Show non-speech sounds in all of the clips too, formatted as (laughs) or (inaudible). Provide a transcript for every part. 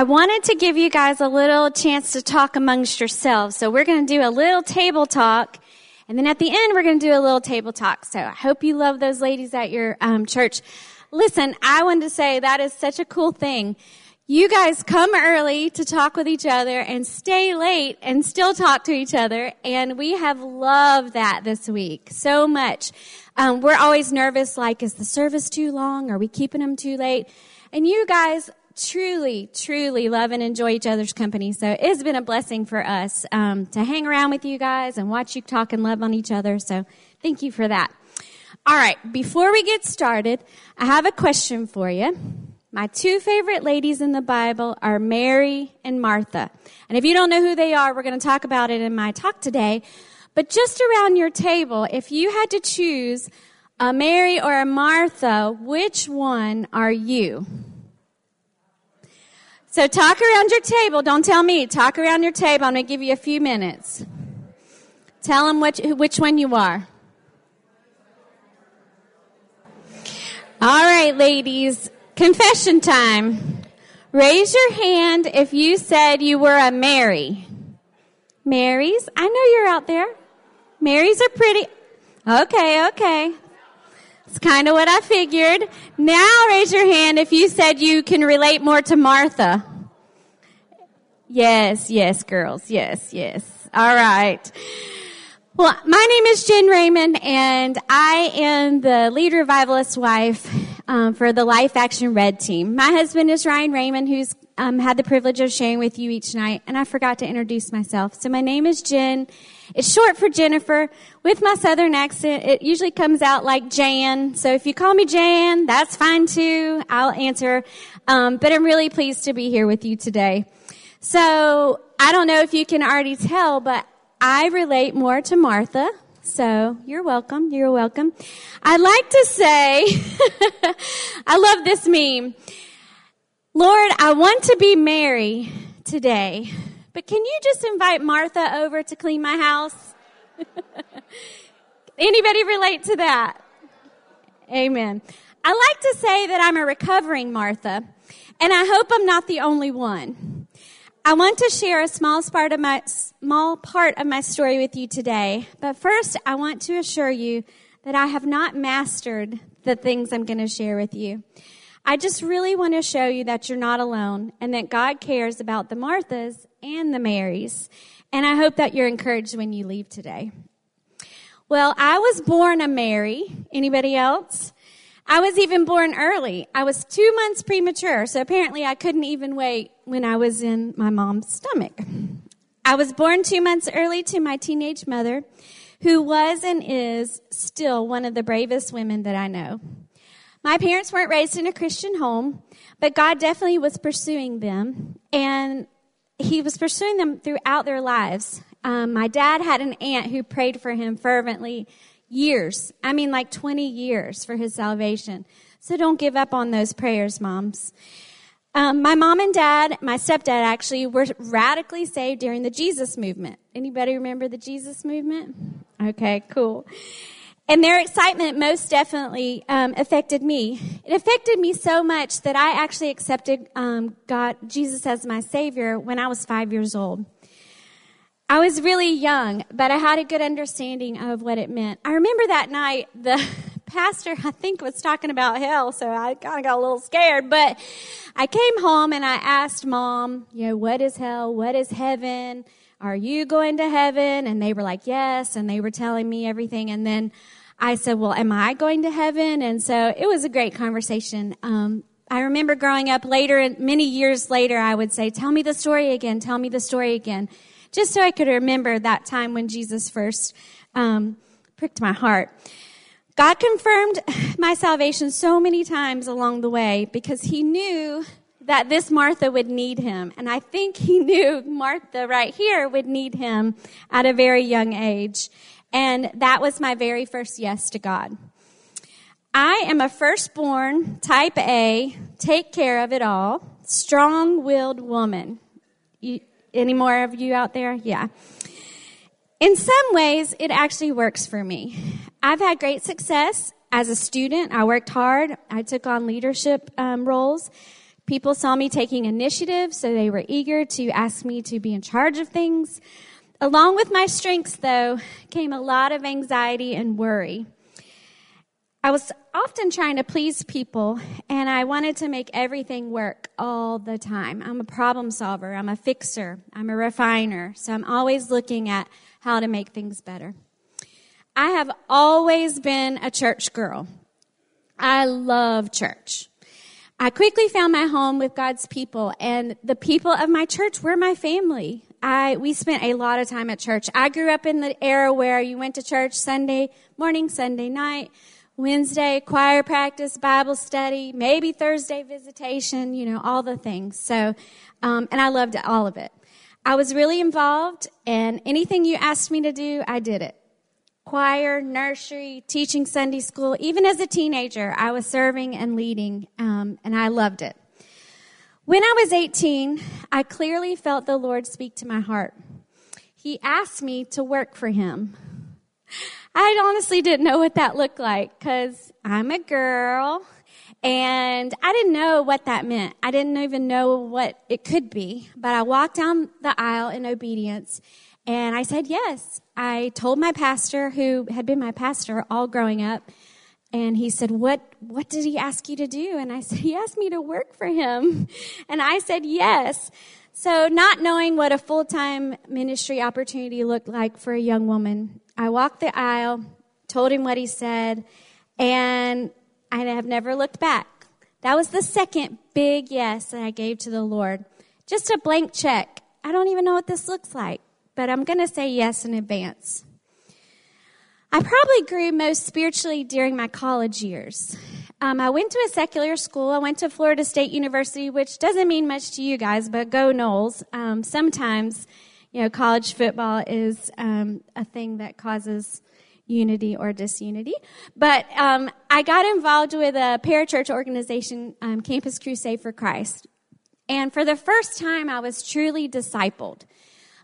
I wanted to give you guys a little chance to talk amongst yourselves. So we're going to do a little table talk. And then at the end, we're going to do a little table talk. So I hope you love those ladies at your um, church. Listen, I wanted to say that is such a cool thing. You guys come early to talk with each other and stay late and still talk to each other. And we have loved that this week so much. Um, we're always nervous, like, is the service too long? Are we keeping them too late? And you guys truly, truly love and enjoy each other's company. So it's been a blessing for us um, to hang around with you guys and watch you talk and love on each other. So thank you for that. All right, before we get started, I have a question for you. My two favorite ladies in the Bible are Mary and Martha. And if you don't know who they are, we're going to talk about it in my talk today. But just around your table, if you had to choose a Mary or a Martha, which one are you? So talk around your table. Don't tell me. Talk around your table. I'm going to give you a few minutes. Tell them which, which one you are. All right, ladies. Confession time. Raise your hand if you said you were a Mary. Marys? I know you're out there. Marys are pretty. Okay, okay. It's kind of what I figured. Now raise your hand if you said you can relate more to Martha. Yes, yes, girls. Yes, yes. All right. Well, my name is Jen Raymond, and I am the lead revivalist wife um, for the Life Action Red team. My husband is Ryan Raymond, who's um, had the privilege of sharing with you each night, and I forgot to introduce myself. So my name is Jen. It's short for Jennifer. With my southern accent, it usually comes out like Jan. So if you call me Jan, that's fine too. I'll answer. Um, but I'm really pleased to be here with you today. So I don't know if you can already tell, but I relate more to Martha. So you're welcome. You're welcome. I'd like to say, (laughs) I love this meme. Lord, I want to be Mary today, but can you just invite Martha over to clean my house? (laughs) Anybody relate to that? Amen. I like to say that I'm a recovering Martha, and I hope I'm not the only one. I want to share a small part of my small part of my story with you today. But first, I want to assure you that I have not mastered the things I'm going to share with you. I just really want to show you that you're not alone and that God cares about the Marthas and the Marys. And I hope that you're encouraged when you leave today. Well, I was born a Mary. Anybody else? I was even born early. I was two months premature, so apparently I couldn't even wait when I was in my mom's stomach. I was born two months early to my teenage mother, who was and is still one of the bravest women that I know. My parents weren't raised in a Christian home, but God definitely was pursuing them, and He was pursuing them throughout their lives. Um, my dad had an aunt who prayed for him fervently years. I mean, like 20 years for his salvation. So don't give up on those prayers, moms. Um, my mom and dad, my stepdad actually, were radically saved during the Jesus movement. Anybody remember the Jesus movement? Okay, cool. And their excitement most definitely um, affected me. It affected me so much that I actually accepted um, God, Jesus as my Savior when I was five years old. I was really young, but I had a good understanding of what it meant. I remember that night, the (laughs) pastor, I think, was talking about hell, so I kind of got a little scared. But I came home and I asked mom, you know, what is hell? What is heaven? Are you going to heaven? And they were like, yes. And they were telling me everything. And then I said, well, am I going to heaven? And so it was a great conversation. Um, I remember growing up later, many years later, I would say, tell me the story again, tell me the story again just so I could remember that time when Jesus first um, pricked my heart. God confirmed (laughs) my salvation so many times along the way because he knew that this Martha would need him. And I think he knew Martha right here would need him at a very young age. And that was my very first yes to God. I am a firstborn, type A, take care of it all, strong willed woman. You, any more of you out there? Yeah. In some ways, it actually works for me. I've had great success as a student. I worked hard. I took on leadership um, roles. People saw me taking initiative, so they were eager to ask me to be in charge of things. Along with my strengths, though, came a lot of anxiety and worry. I was often trying to please people, and I wanted to make everything work all the time. I'm a problem solver, I'm a fixer, I'm a refiner, so I'm always looking at how to make things better. I have always been a church girl. I love church. I quickly found my home with God's people and the people of my church were my family. I, we spent a lot of time at church. I grew up in the era where you went to church Sunday morning, Sunday night, Wednesday choir practice, Bible study, maybe Thursday visitation, you know, all the things. So, um, and I loved all of it. I was really involved and anything you asked me to do, I did it choir, nursery, teaching Sunday school. Even as a teenager, I was serving and leading, um, and I loved it. When I was 18, I clearly felt the Lord speak to my heart. He asked me to work for Him. I honestly didn't know what that looked like because I'm a girl and I didn't know what that meant. I didn't even know what it could be, but I walked down the aisle in obedience and I said yes. I told my pastor, who had been my pastor all growing up, and he said, "What what did he ask you to do?" And I said, "He asked me to work for him." (laughs) And I said, "Yes." So, not knowing what a full-time ministry opportunity looked like for a young woman, I walked the aisle, told him what he said, and I have never looked back. That was the second big yes that I gave to the Lord. Just a blank check. I don't even know what this looks like but I'm going to say yes in advance. I probably grew most spiritually during my college years. Um, I went to a secular school. I went to Florida State University, which doesn't mean much to you guys, but go Noles. Um, sometimes, you know, college football is um, a thing that causes unity or disunity. But um, I got involved with a parachurch organization, um, Campus Crusade for Christ. And for the first time, I was truly discipled.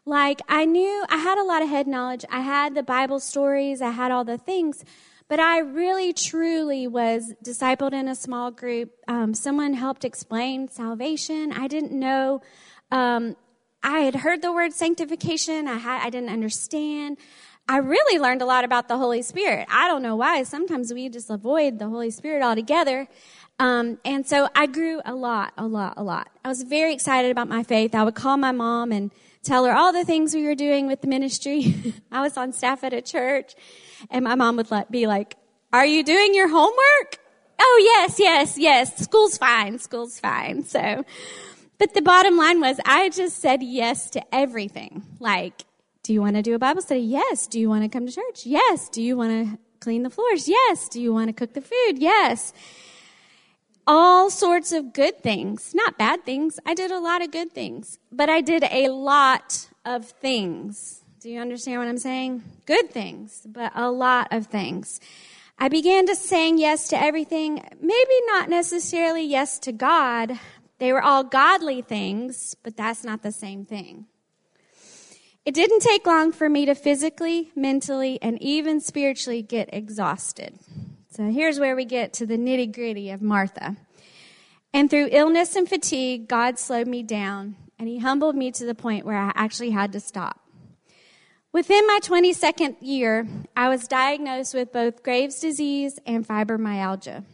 Like, I knew I had a lot of head knowledge. I had the Bible stories, I had all the things, but I really, truly was discipled in a small group. Um, someone helped explain salvation. I didn't know. Um, I had heard the word sanctification. I had, I didn't understand. I really learned a lot about the Holy Spirit. I don't know why. Sometimes we just avoid the Holy Spirit altogether. Um, and so I grew a lot, a lot, a lot. I was very excited about my faith. I would call my mom and tell her all the things we were doing with the ministry. (laughs) I was on staff at a church and my mom would let, be like, are you doing your homework? Oh, yes, yes, yes. School's fine. School's fine. So, but the bottom line was I just said yes to everything. Like, do you want to do a Bible study? Yes. Do you want to come to church? Yes. Do you want to clean the floors? Yes. Do you want to cook the food? Yes all sorts of good things, not bad things. I did a lot of good things, but I did a lot of things. Do you understand what I'm saying? Good things, but a lot of things. I began to saying yes to everything, maybe not necessarily yes to God. They were all godly things, but that's not the same thing. It didn't take long for me to physically, mentally, and even spiritually get exhausted. So here's where we get to the nitty gritty of Martha. And through illness and fatigue, God slowed me down and He humbled me to the point where I actually had to stop. Within my 22nd year, I was diagnosed with both Graves' disease and fibromyalgia.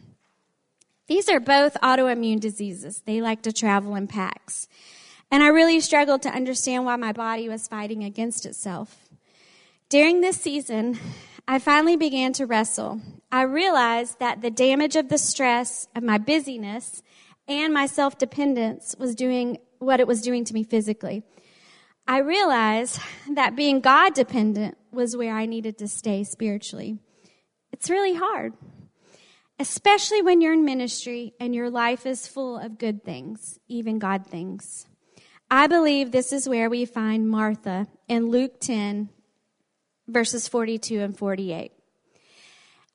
These are both autoimmune diseases. They like to travel in packs. And I really struggled to understand why my body was fighting against itself. During this season, I finally began to wrestle. I realized that the damage of the stress of my busyness and my self dependence was doing what it was doing to me physically. I realized that being God dependent was where I needed to stay spiritually. It's really hard, especially when you're in ministry and your life is full of good things, even God things. I believe this is where we find Martha in Luke 10, verses 42 and 48.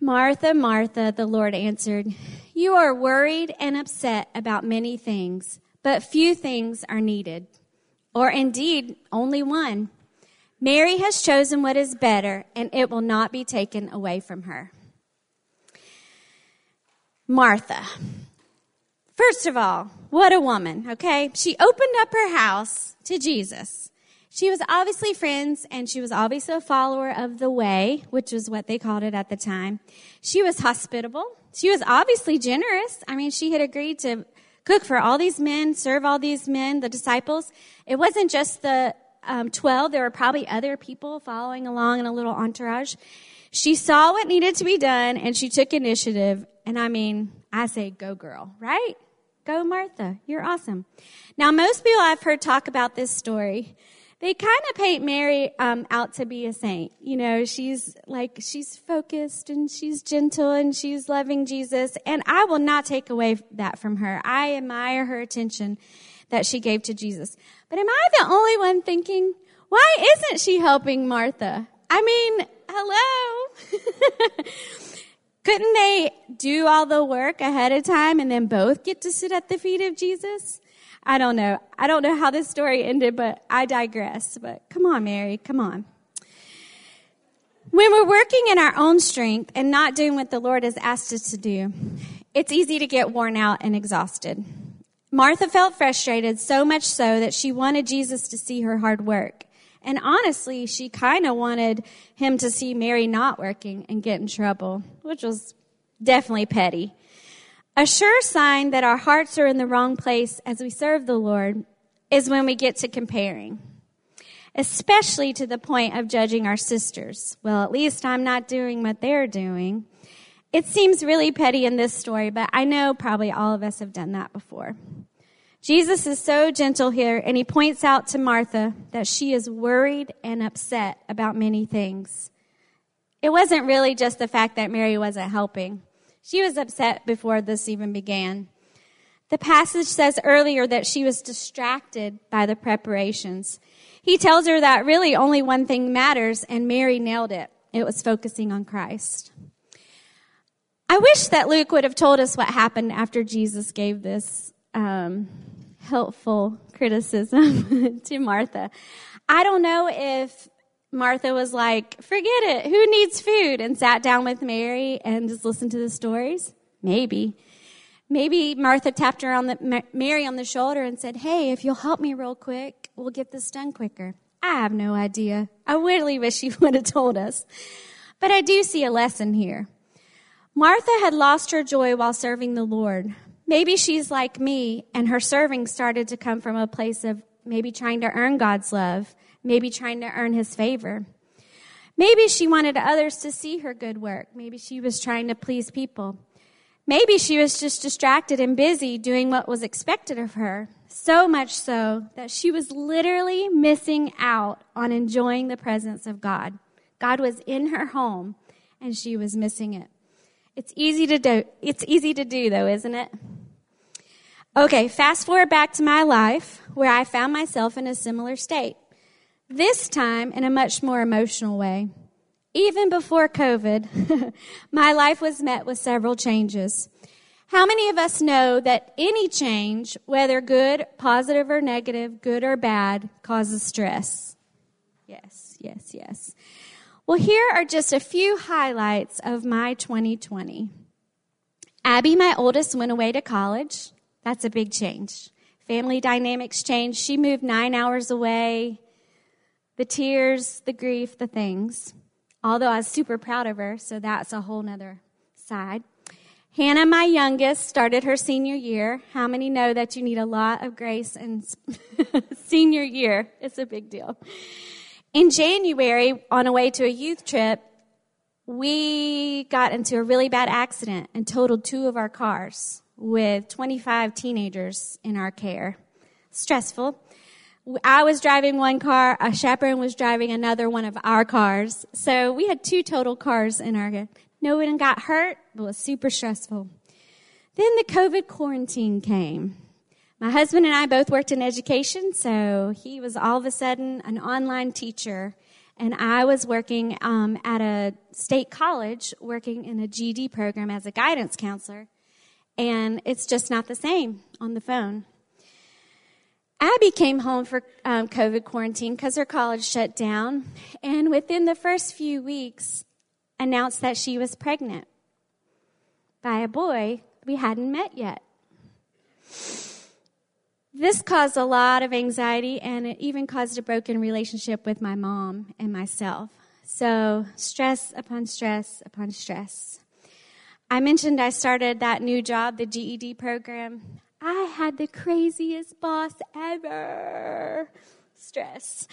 Martha, Martha, the Lord answered, You are worried and upset about many things, but few things are needed, or indeed only one. Mary has chosen what is better, and it will not be taken away from her. Martha. First of all, what a woman, okay? She opened up her house to Jesus. She was obviously friends and she was obviously a follower of the way, which was what they called it at the time. She was hospitable. She was obviously generous. I mean, she had agreed to cook for all these men, serve all these men, the disciples. It wasn't just the um, 12. There were probably other people following along in a little entourage. She saw what needed to be done and she took initiative. And I mean, I say go girl, right? Go Martha. You're awesome. Now, most people I've heard talk about this story they kind of paint Mary um, out to be a saint. You know, she's like, she's focused and she's gentle and she's loving Jesus. And I will not take away that from her. I admire her attention that she gave to Jesus. But am I the only one thinking, why isn't she helping Martha? I mean, hello. (laughs) Couldn't they do all the work ahead of time and then both get to sit at the feet of Jesus? I don't know. I don't know how this story ended, but I digress. But come on, Mary, come on. When we're working in our own strength and not doing what the Lord has asked us to do, it's easy to get worn out and exhausted. Martha felt frustrated, so much so that she wanted Jesus to see her hard work. And honestly, she kind of wanted him to see Mary not working and get in trouble, which was definitely petty. A sure sign that our hearts are in the wrong place as we serve the Lord is when we get to comparing, especially to the point of judging our sisters. Well, at least I'm not doing what they're doing. It seems really petty in this story, but I know probably all of us have done that before. Jesus is so gentle here, and he points out to Martha that she is worried and upset about many things. It wasn't really just the fact that Mary wasn't helping. She was upset before this even began. The passage says earlier that she was distracted by the preparations. He tells her that really only one thing matters, and Mary nailed it. It was focusing on Christ. I wish that Luke would have told us what happened after Jesus gave this um, helpful criticism (laughs) to Martha. I don't know if Martha was like, forget it. Who needs food? And sat down with Mary and just listened to the stories. Maybe. Maybe Martha tapped her on the, Mary on the shoulder and said, Hey, if you'll help me real quick, we'll get this done quicker. I have no idea. I really wish she (laughs) would have told us. But I do see a lesson here. Martha had lost her joy while serving the Lord. Maybe she's like me and her serving started to come from a place of maybe trying to earn God's love maybe trying to earn his favor. Maybe she wanted others to see her good work. Maybe she was trying to please people. Maybe she was just distracted and busy doing what was expected of her, so much so that she was literally missing out on enjoying the presence of God. God was in her home and she was missing it. It's easy to do. It's easy to do though, isn't it? Okay, fast forward back to my life where I found myself in a similar state. This time in a much more emotional way. Even before COVID, (laughs) my life was met with several changes. How many of us know that any change, whether good, positive, or negative, good or bad, causes stress? Yes, yes, yes. Well, here are just a few highlights of my 2020. Abby, my oldest, went away to college. That's a big change. Family dynamics changed. She moved nine hours away the tears, the grief, the things. Although I was super proud of her, so that's a whole nother side. Hannah, my youngest, started her senior year. How many know that you need a lot of grace in (laughs) senior year? It's a big deal. In January, on a way to a youth trip, we got into a really bad accident and totaled two of our cars with 25 teenagers in our care. Stressful. I was driving one car, a chaperone was driving another one of our cars. So we had two total cars in our, no one got hurt, but it was super stressful. Then the COVID quarantine came. My husband and I both worked in education, so he was all of a sudden an online teacher, and I was working um, at a state college, working in a GED program as a guidance counselor, and it's just not the same on the phone. Abby came home for um, COVID quarantine because her college shut down, and within the first few weeks, announced that she was pregnant by a boy we hadn't met yet. This caused a lot of anxiety, and it even caused a broken relationship with my mom and myself. So, stress upon stress upon stress. I mentioned I started that new job, the GED program. I had the craziest boss ever. Stress.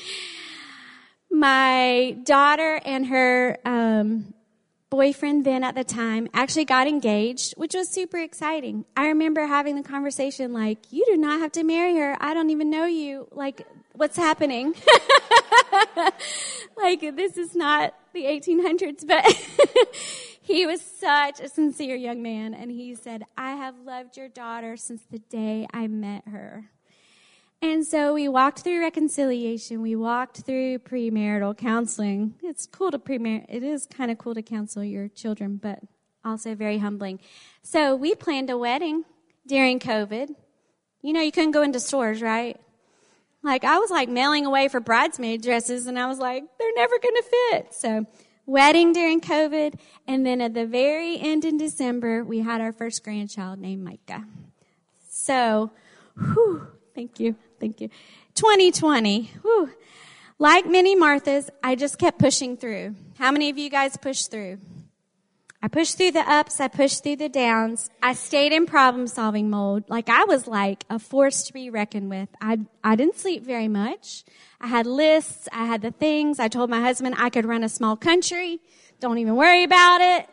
My daughter and her um, boyfriend then at the time actually got engaged, which was super exciting. I remember having the conversation like, you do not have to marry her. I don't even know you. Like, what's happening? (laughs) like, this is not the 1800s, but (laughs) he was such a sincere young man. And he said, I have loved your daughter since the day I met her. And so we walked through reconciliation. We walked through premarital counseling. It's cool to premar, it is kind of cool to counsel your children, but also very humbling. So we planned a wedding during COVID. You know, you couldn't go into stores, right? Like I was like mailing away for bridesmaid dresses and I was like, they're never going to fit. So wedding during COVID. And then at the very end in December, we had our first grandchild named Micah. So, whew, thank you. Thank you. 2020. Whew. Like many Marthas, I just kept pushing through. How many of you guys pushed through? I pushed through the ups, I pushed through the downs. I stayed in problem solving mode. Like I was like a force to be reckoned with. I, I didn't sleep very much. I had lists, I had the things. I told my husband I could run a small country. Don't even worry about it.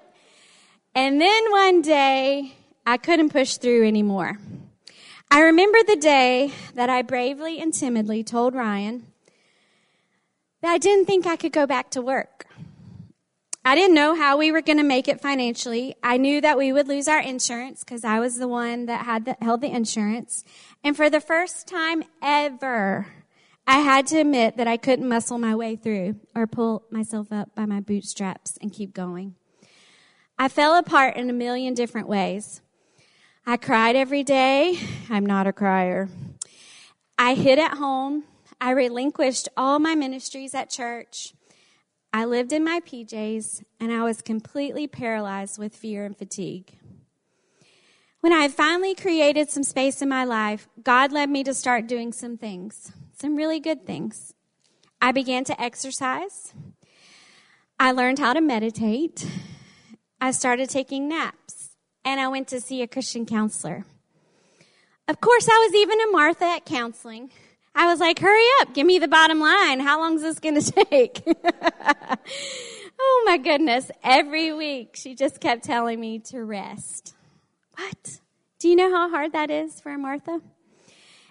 And then one day, I couldn't push through anymore. I remember the day that I bravely and timidly told Ryan that I didn't think I could go back to work. I didn't know how we were going to make it financially. I knew that we would lose our insurance because I was the one that had the, held the insurance. And for the first time ever, I had to admit that I couldn't muscle my way through or pull myself up by my bootstraps and keep going. I fell apart in a million different ways. I cried every day. I'm not a crier. I hid at home. I relinquished all my ministries at church. I lived in my PJs and I was completely paralyzed with fear and fatigue. When I finally created some space in my life, God led me to start doing some things, some really good things. I began to exercise. I learned how to meditate. I started taking naps and I went to see a Christian counselor. Of course, I was even a Martha at counseling. I was like, hurry up, give me the bottom line. How long is this going (laughs) to take? (laughs) oh my goodness. Every week she just kept telling me to rest. What? Do you know how hard that is for Martha?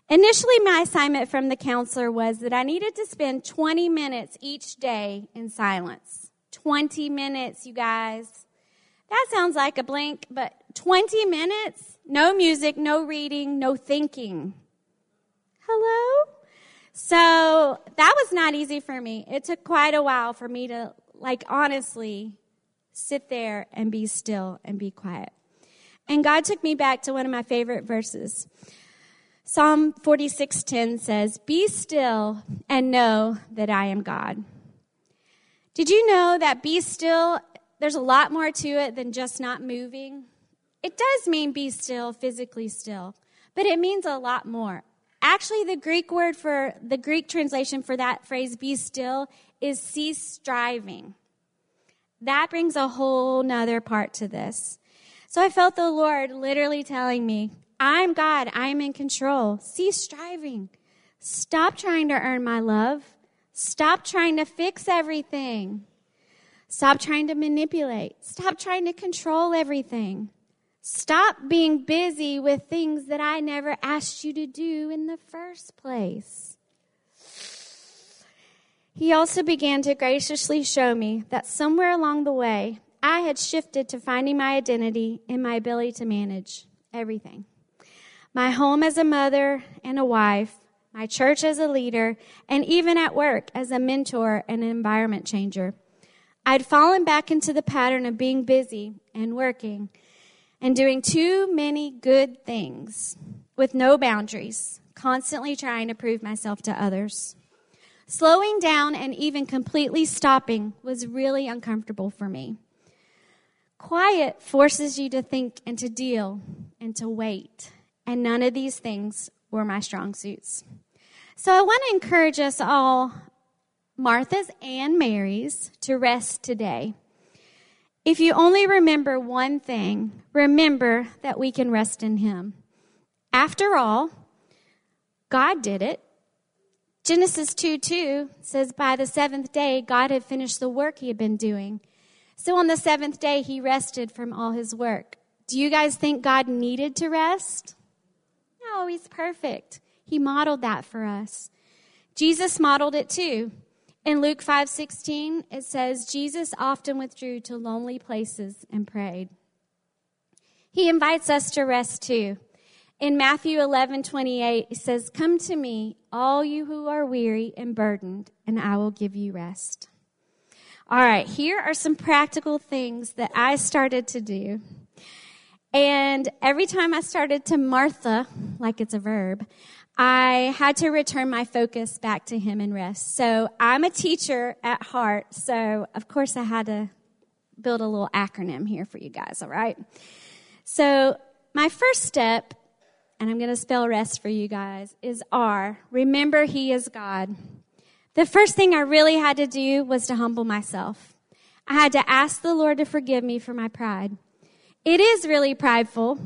Initially, my assignment from the counselor was that I needed to spend 20 minutes each day in silence. 20 minutes, you guys. That sounds like a blink, but 20 minutes, no music, no reading, no thinking. Hello? So that was not easy for me. It took quite a while for me to, like, honestly sit there and be still and be quiet. And God took me back to one of my favorite verses. Psalm 46:10 says, "Be still and know that I am God." Did you know that be still there's a lot more to it than just not moving? It does mean be still, physically still, but it means a lot more. Actually, the Greek word for the Greek translation for that phrase, be still, is cease striving. That brings a whole nother part to this. So I felt the Lord literally telling me, I'm God, I'm in control. Cease striving. Stop trying to earn my love. Stop trying to fix everything. Stop trying to manipulate. Stop trying to control everything. Stop being busy with things that I never asked you to do in the first place. He also began to graciously show me that somewhere along the way, I had shifted to finding my identity in my ability to manage everything. my home as a mother and a wife, my church as a leader, and even at work as a mentor and an environment changer. I'd fallen back into the pattern of being busy and working and doing too many good things with no boundaries, constantly trying to prove myself to others. Slowing down and even completely stopping was really uncomfortable for me. Quiet forces you to think and to deal and to wait, and none of these things were my strong suits. So I want to encourage us all Martha's and Mary's to rest today. If you only remember one thing, remember that we can rest in Him. After all, God did it. Genesis 2 2 says, By the seventh day, God had finished the work He had been doing. So on the seventh day, He rested from all His work. Do you guys think God needed to rest? No, He's perfect. He modeled that for us. Jesus modeled it too. In Luke 5:16, it says Jesus often withdrew to lonely places and prayed. He invites us to rest too. In Matthew 11:28, it says, "Come to me, all you who are weary and burdened, and I will give you rest." All right, here are some practical things that I started to do. And every time I started to Martha, like it's a verb, I had to return my focus back to Him and rest. So I'm a teacher at heart, so of course I had to build a little acronym here for you guys, all right? So my first step, and I'm going to spell rest for you guys, is R. Remember He is God. The first thing I really had to do was to humble myself. I had to ask the Lord to forgive me for my pride. It is really prideful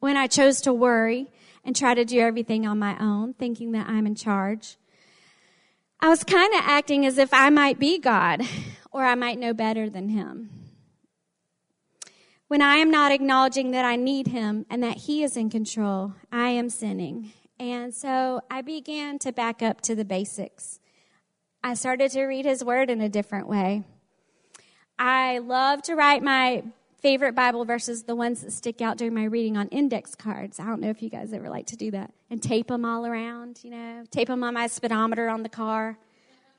when I chose to worry and try to do everything on my own, thinking that I'm in charge. I was kind of acting as if I might be God or I might know better than Him. When I am not acknowledging that I need Him and that He is in control, I am sinning. And so I began to back up to the basics. I started to read His Word in a different way. I love to write my favorite Bible verses, the ones that stick out during my reading on index cards. I don't know if you guys ever like to do that. And tape them all around, you know, tape them on my speedometer on the car,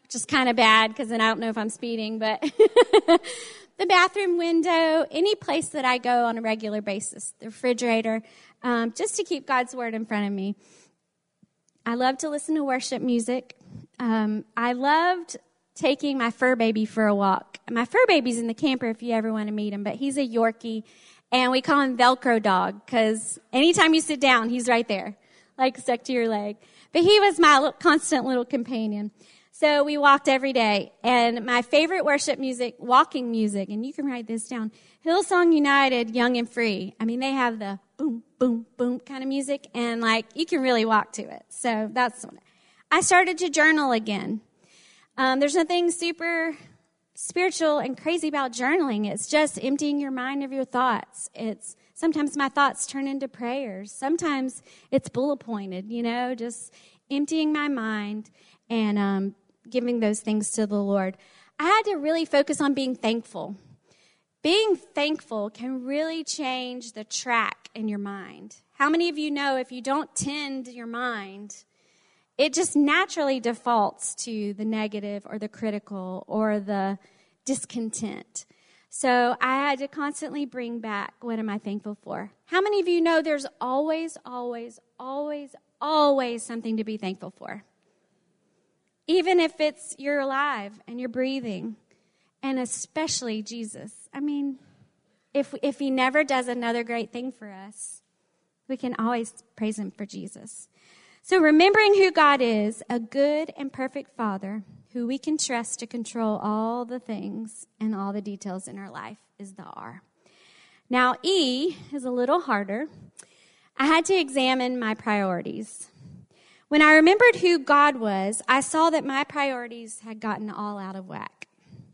which is kind of bad because then I don't know if I'm speeding, but (laughs) the bathroom window, any place that I go on a regular basis, the refrigerator, um, just to keep God's word in front of me. I love to listen to worship music. Um, I loved taking my fur baby for a walk. My fur baby's in the camper if you ever want to meet him, but he's a Yorkie and we call him Velcro dog because anytime you sit down, he's right there, like stuck to your leg. But he was my constant little companion. So we walked every day and my favorite worship music, walking music, and you can write this down. Hillsong United, Young and Free. I mean, they have the boom, boom, boom kind of music and like you can really walk to it. So that's one. I started to journal again. Um, there's nothing super spiritual and crazy about journaling. It's just emptying your mind of your thoughts. It's sometimes my thoughts turn into prayers. Sometimes it's bullet pointed, you know, just emptying my mind and um, giving those things to the Lord. I had to really focus on being thankful. Being thankful can really change the track in your mind. How many of you know if you don't tend your mind, it just naturally defaults to the negative or the critical or the discontent. So I had to constantly bring back what am I thankful for? How many of you know there's always, always, always, always something to be thankful for? Even if it's you're alive and you're breathing, and especially Jesus. I mean, if, if he never does another great thing for us, we can always praise him for Jesus. So remembering who God is, a good and perfect Father who we can trust to control all the things and all the details in our life is the R. Now, E is a little harder. I had to examine my priorities. When I remembered who God was, I saw that my priorities had gotten all out of whack.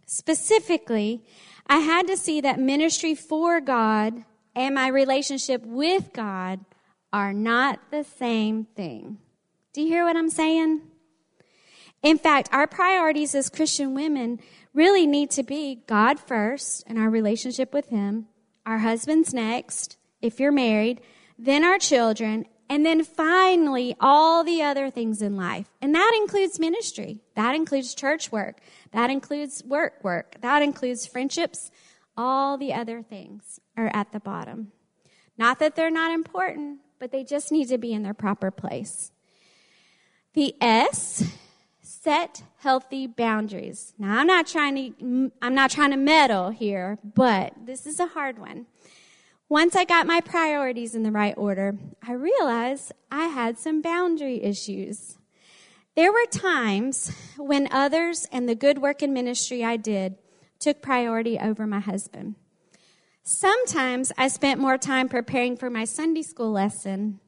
Specifically, I had to see that ministry for God and my relationship with God are not the same thing. Do you hear what I'm saying? In fact, our priorities as Christian women really need to be God first and our relationship with Him, our husbands next, if you're married, then our children, And then finally, all the other things in life. And that includes ministry. That includes church work. That includes work work. That includes friendships. All the other things are at the bottom. Not that they're not important, but they just need to be in their proper place. The S, set healthy boundaries. Now I'm not trying to, I'm not trying to meddle here, but this is a hard one. Once I got my priorities in the right order, I realized I had some boundary issues. There were times when others and the good work in ministry I did took priority over my husband. Sometimes I spent more time preparing for my Sunday school lesson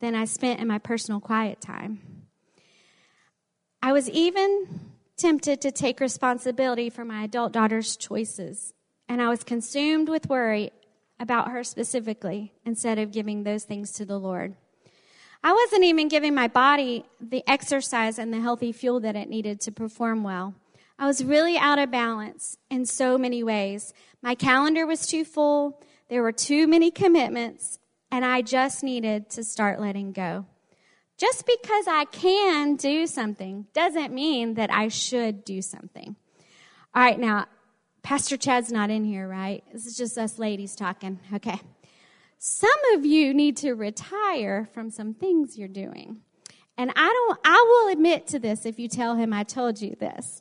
than I spent in my personal quiet time. I was even tempted to take responsibility for my adult daughter's choices, and I was consumed with worry about her specifically instead of giving those things to the Lord. I wasn't even giving my body the exercise and the healthy fuel that it needed to perform well. I was really out of balance in so many ways. My calendar was too full, there were too many commitments, and I just needed to start letting go. Just because I can do something doesn't mean that I should do something. All right, now, Pastor Chad's not in here, right? This is just us ladies talking. Okay. Some of you need to retire from some things you're doing. And I don't, I will admit to this if you tell him I told you this.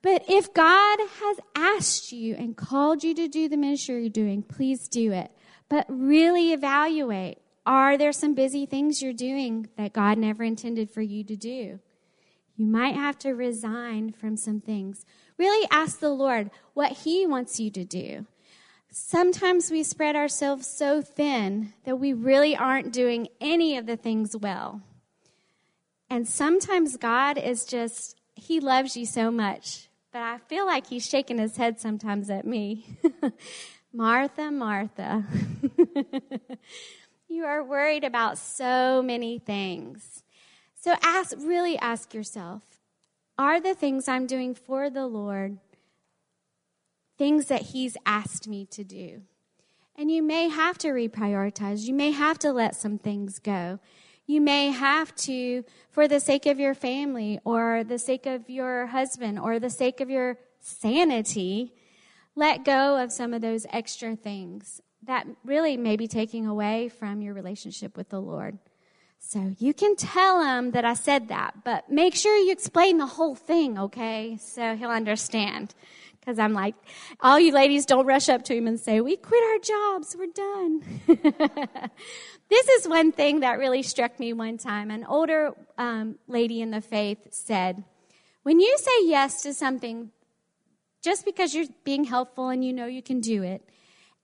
But if God has asked you and called you to do the ministry you're doing, please do it. But really evaluate. Are there some busy things you're doing that God never intended for you to do? You might have to resign from some things. Really ask the Lord what He wants you to do. Sometimes we spread ourselves so thin that we really aren't doing any of the things well. And sometimes God is just, He loves you so much but I feel like he's shaking his head sometimes at me. (laughs) Martha, Martha, (laughs) you are worried about so many things. So ask, really ask yourself, are the things I'm doing for the Lord things that he's asked me to do? And you may have to reprioritize. You may have to let some things go. You may have to, for the sake of your family or the sake of your husband or the sake of your sanity, let go of some of those extra things that really may be taking away from your relationship with the Lord. So you can tell him that I said that, but make sure you explain the whole thing, okay? So he'll understand. Because I'm like, all you ladies don't rush up to him and say, we quit our jobs, we're done. (laughs) this is one thing that really struck me one time. An older um, lady in the faith said, when you say yes to something, just because you're being helpful and you know you can do it,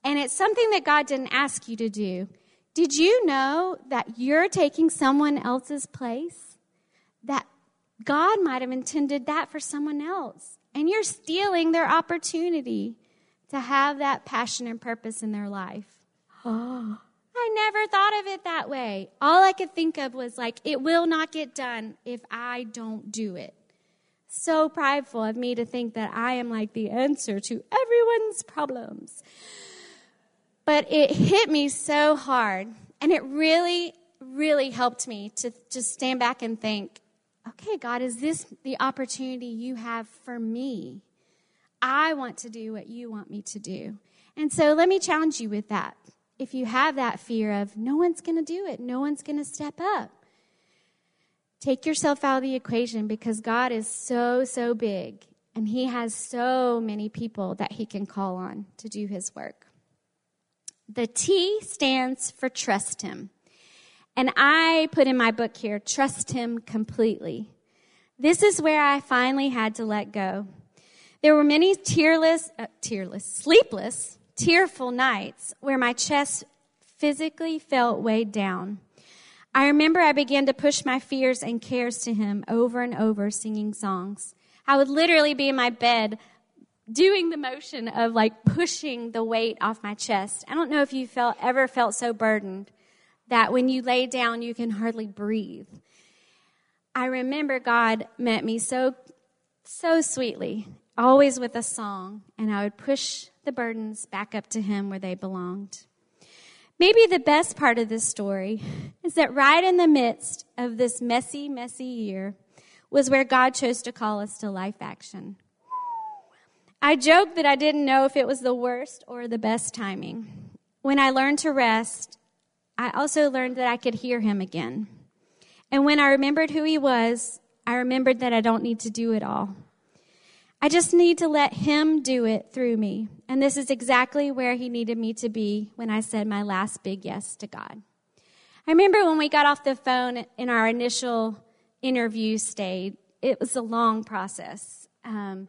and it's something that God didn't ask you to do, did you know that you're taking someone else's place? That God might have intended that for someone else and you're stealing their opportunity to have that passion and purpose in their life. (gasps) Oh, I never thought of it that way. All I could think of was like, it will not get done if I don't do it. So prideful of me to think that I am like the answer to everyone's problems. But it hit me so hard, and it really, really helped me to just stand back and think, okay, God, is this the opportunity you have for me? I want to do what you want me to do. And so let me challenge you with that. If you have that fear of no one's going to do it, no one's going to step up, take yourself out of the equation because God is so, so big and He has so many people that He can call on to do His work. The T stands for trust Him. And I put in my book here, trust him completely. This is where I finally had to let go. There were many tearless, uh, tearless, sleepless, tearful nights where my chest physically felt weighed down. I remember I began to push my fears and cares to him over and over, singing songs. I would literally be in my bed doing the motion of like pushing the weight off my chest. I don't know if you felt ever felt so burdened that when you lay down, you can hardly breathe. I remember God met me so, so sweetly, always with a song, and I would push the burdens back up to Him where they belonged. Maybe the best part of this story is that right in the midst of this messy, messy year was where God chose to call us to life action. I joked that I didn't know if it was the worst or the best timing. When I learned to rest, I also learned that I could hear him again. And when I remembered who he was, I remembered that I don't need to do it all. I just need to let Him do it through me. And this is exactly where He needed me to be when I said my last big yes to God. I remember when we got off the phone in our initial interview stage, it was a long process. Um,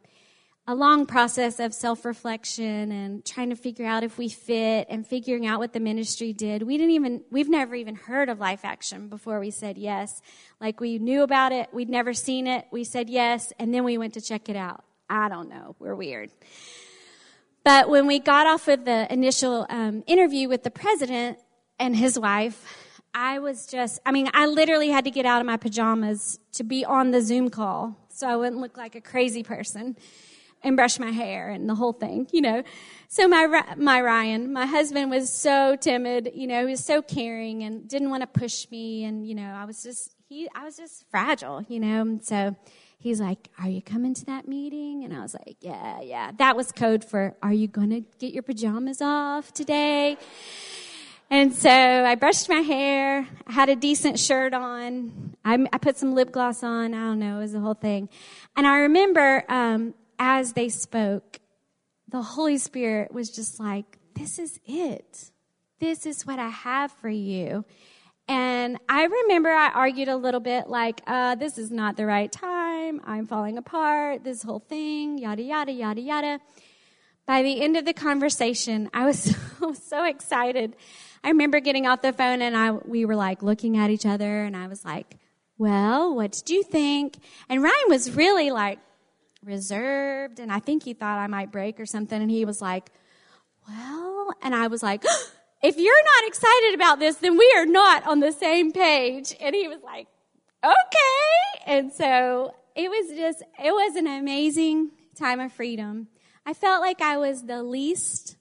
a long process of self reflection and trying to figure out if we fit and figuring out what the ministry did. We didn't even, we've never even heard of Life Action before we said yes. Like we knew about it, we'd never seen it, we said yes, and then we went to check it out. I don't know. We're weird. But when we got off of the initial um, interview with the president and his wife, I was just, I mean, I literally had to get out of my pajamas to be on the Zoom call so I wouldn't look like a crazy person and brush my hair and the whole thing, you know. So my, my Ryan, my husband was so timid, you know, he was so caring and didn't want to push me. And, you know, I was just, he, I was just fragile, you know. So he's like, Are you coming to that meeting? And I was like, Yeah, yeah. That was code for, Are you going to get your pajamas off today? And so I brushed my hair. I had a decent shirt on. I, I put some lip gloss on. I don't know. It was the whole thing. And I remember um, as they spoke, the Holy Spirit was just like, This is it. This is what I have for you. And I remember I argued a little bit like, uh, this is not the right time. I'm falling apart. This whole thing, yada, yada, yada, yada. By the end of the conversation, I was (laughs) so, so excited. I remember getting off the phone and I, we were like looking at each other and I was like, well, what did you think? And Ryan was really like reserved and I think he thought I might break or something. And he was like, well, and I was like, (gasps) if you're not excited about this, then we are not on the same page. And he was like, okay. And so it was just, it was an amazing time of freedom. I felt like I was the least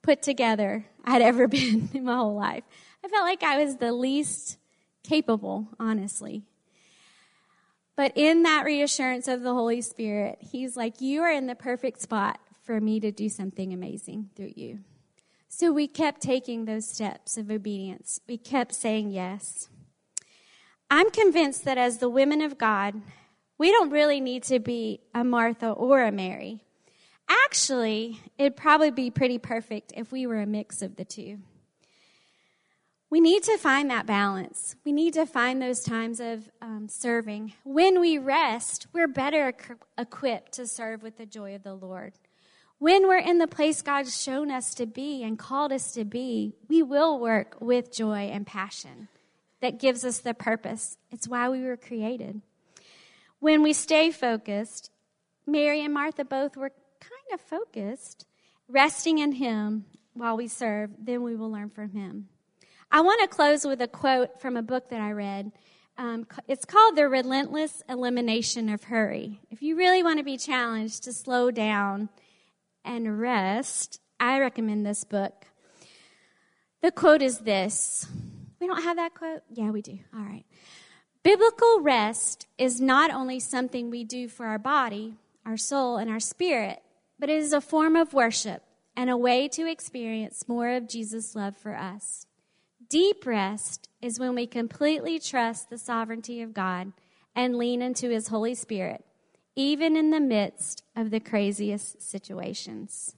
put together I'd ever (laughs) been in my whole life. I felt like I was the least capable, honestly. But in that reassurance of the Holy Spirit, He's like, You are in the perfect spot for me to do something amazing through you. So we kept taking those steps of obedience. We kept saying yes. I'm convinced that as the women of God, we don't really need to be a Martha or a Mary. Actually, it'd probably be pretty perfect if we were a mix of the two. We need to find that balance. We need to find those times of um, serving. When we rest, we're better equipped to serve with the joy of the Lord. When we're in the place God's shown us to be and called us to be, we will work with joy and passion that gives us the purpose. It's why we were created. When we stay focused, Mary and Martha both were kind of focused, resting in Him while we serve, then we will learn from Him. I want to close with a quote from a book that I read. Um, it's called The Relentless Elimination of Hurry. If you really want to be challenged to slow down, and rest, I recommend this book. The quote is this. We don't have that quote? Yeah, we do. All right. Biblical rest is not only something we do for our body, our soul, and our spirit, but it is a form of worship and a way to experience more of Jesus' love for us. Deep rest is when we completely trust the sovereignty of God and lean into His Holy Spirit even in the midst of the craziest situations.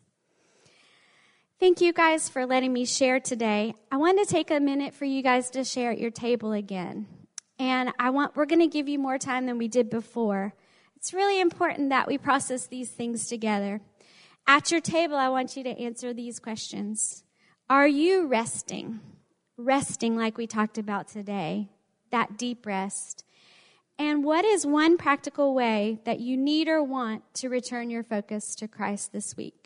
Thank you guys for letting me share today. I want to take a minute for you guys to share at your table again. And I want we're going to give you more time than we did before. It's really important that we process these things together. At your table, I want you to answer these questions. Are you resting? Resting like we talked about today. That deep rest. And what is one practical way that you need or want to return your focus to Christ this week?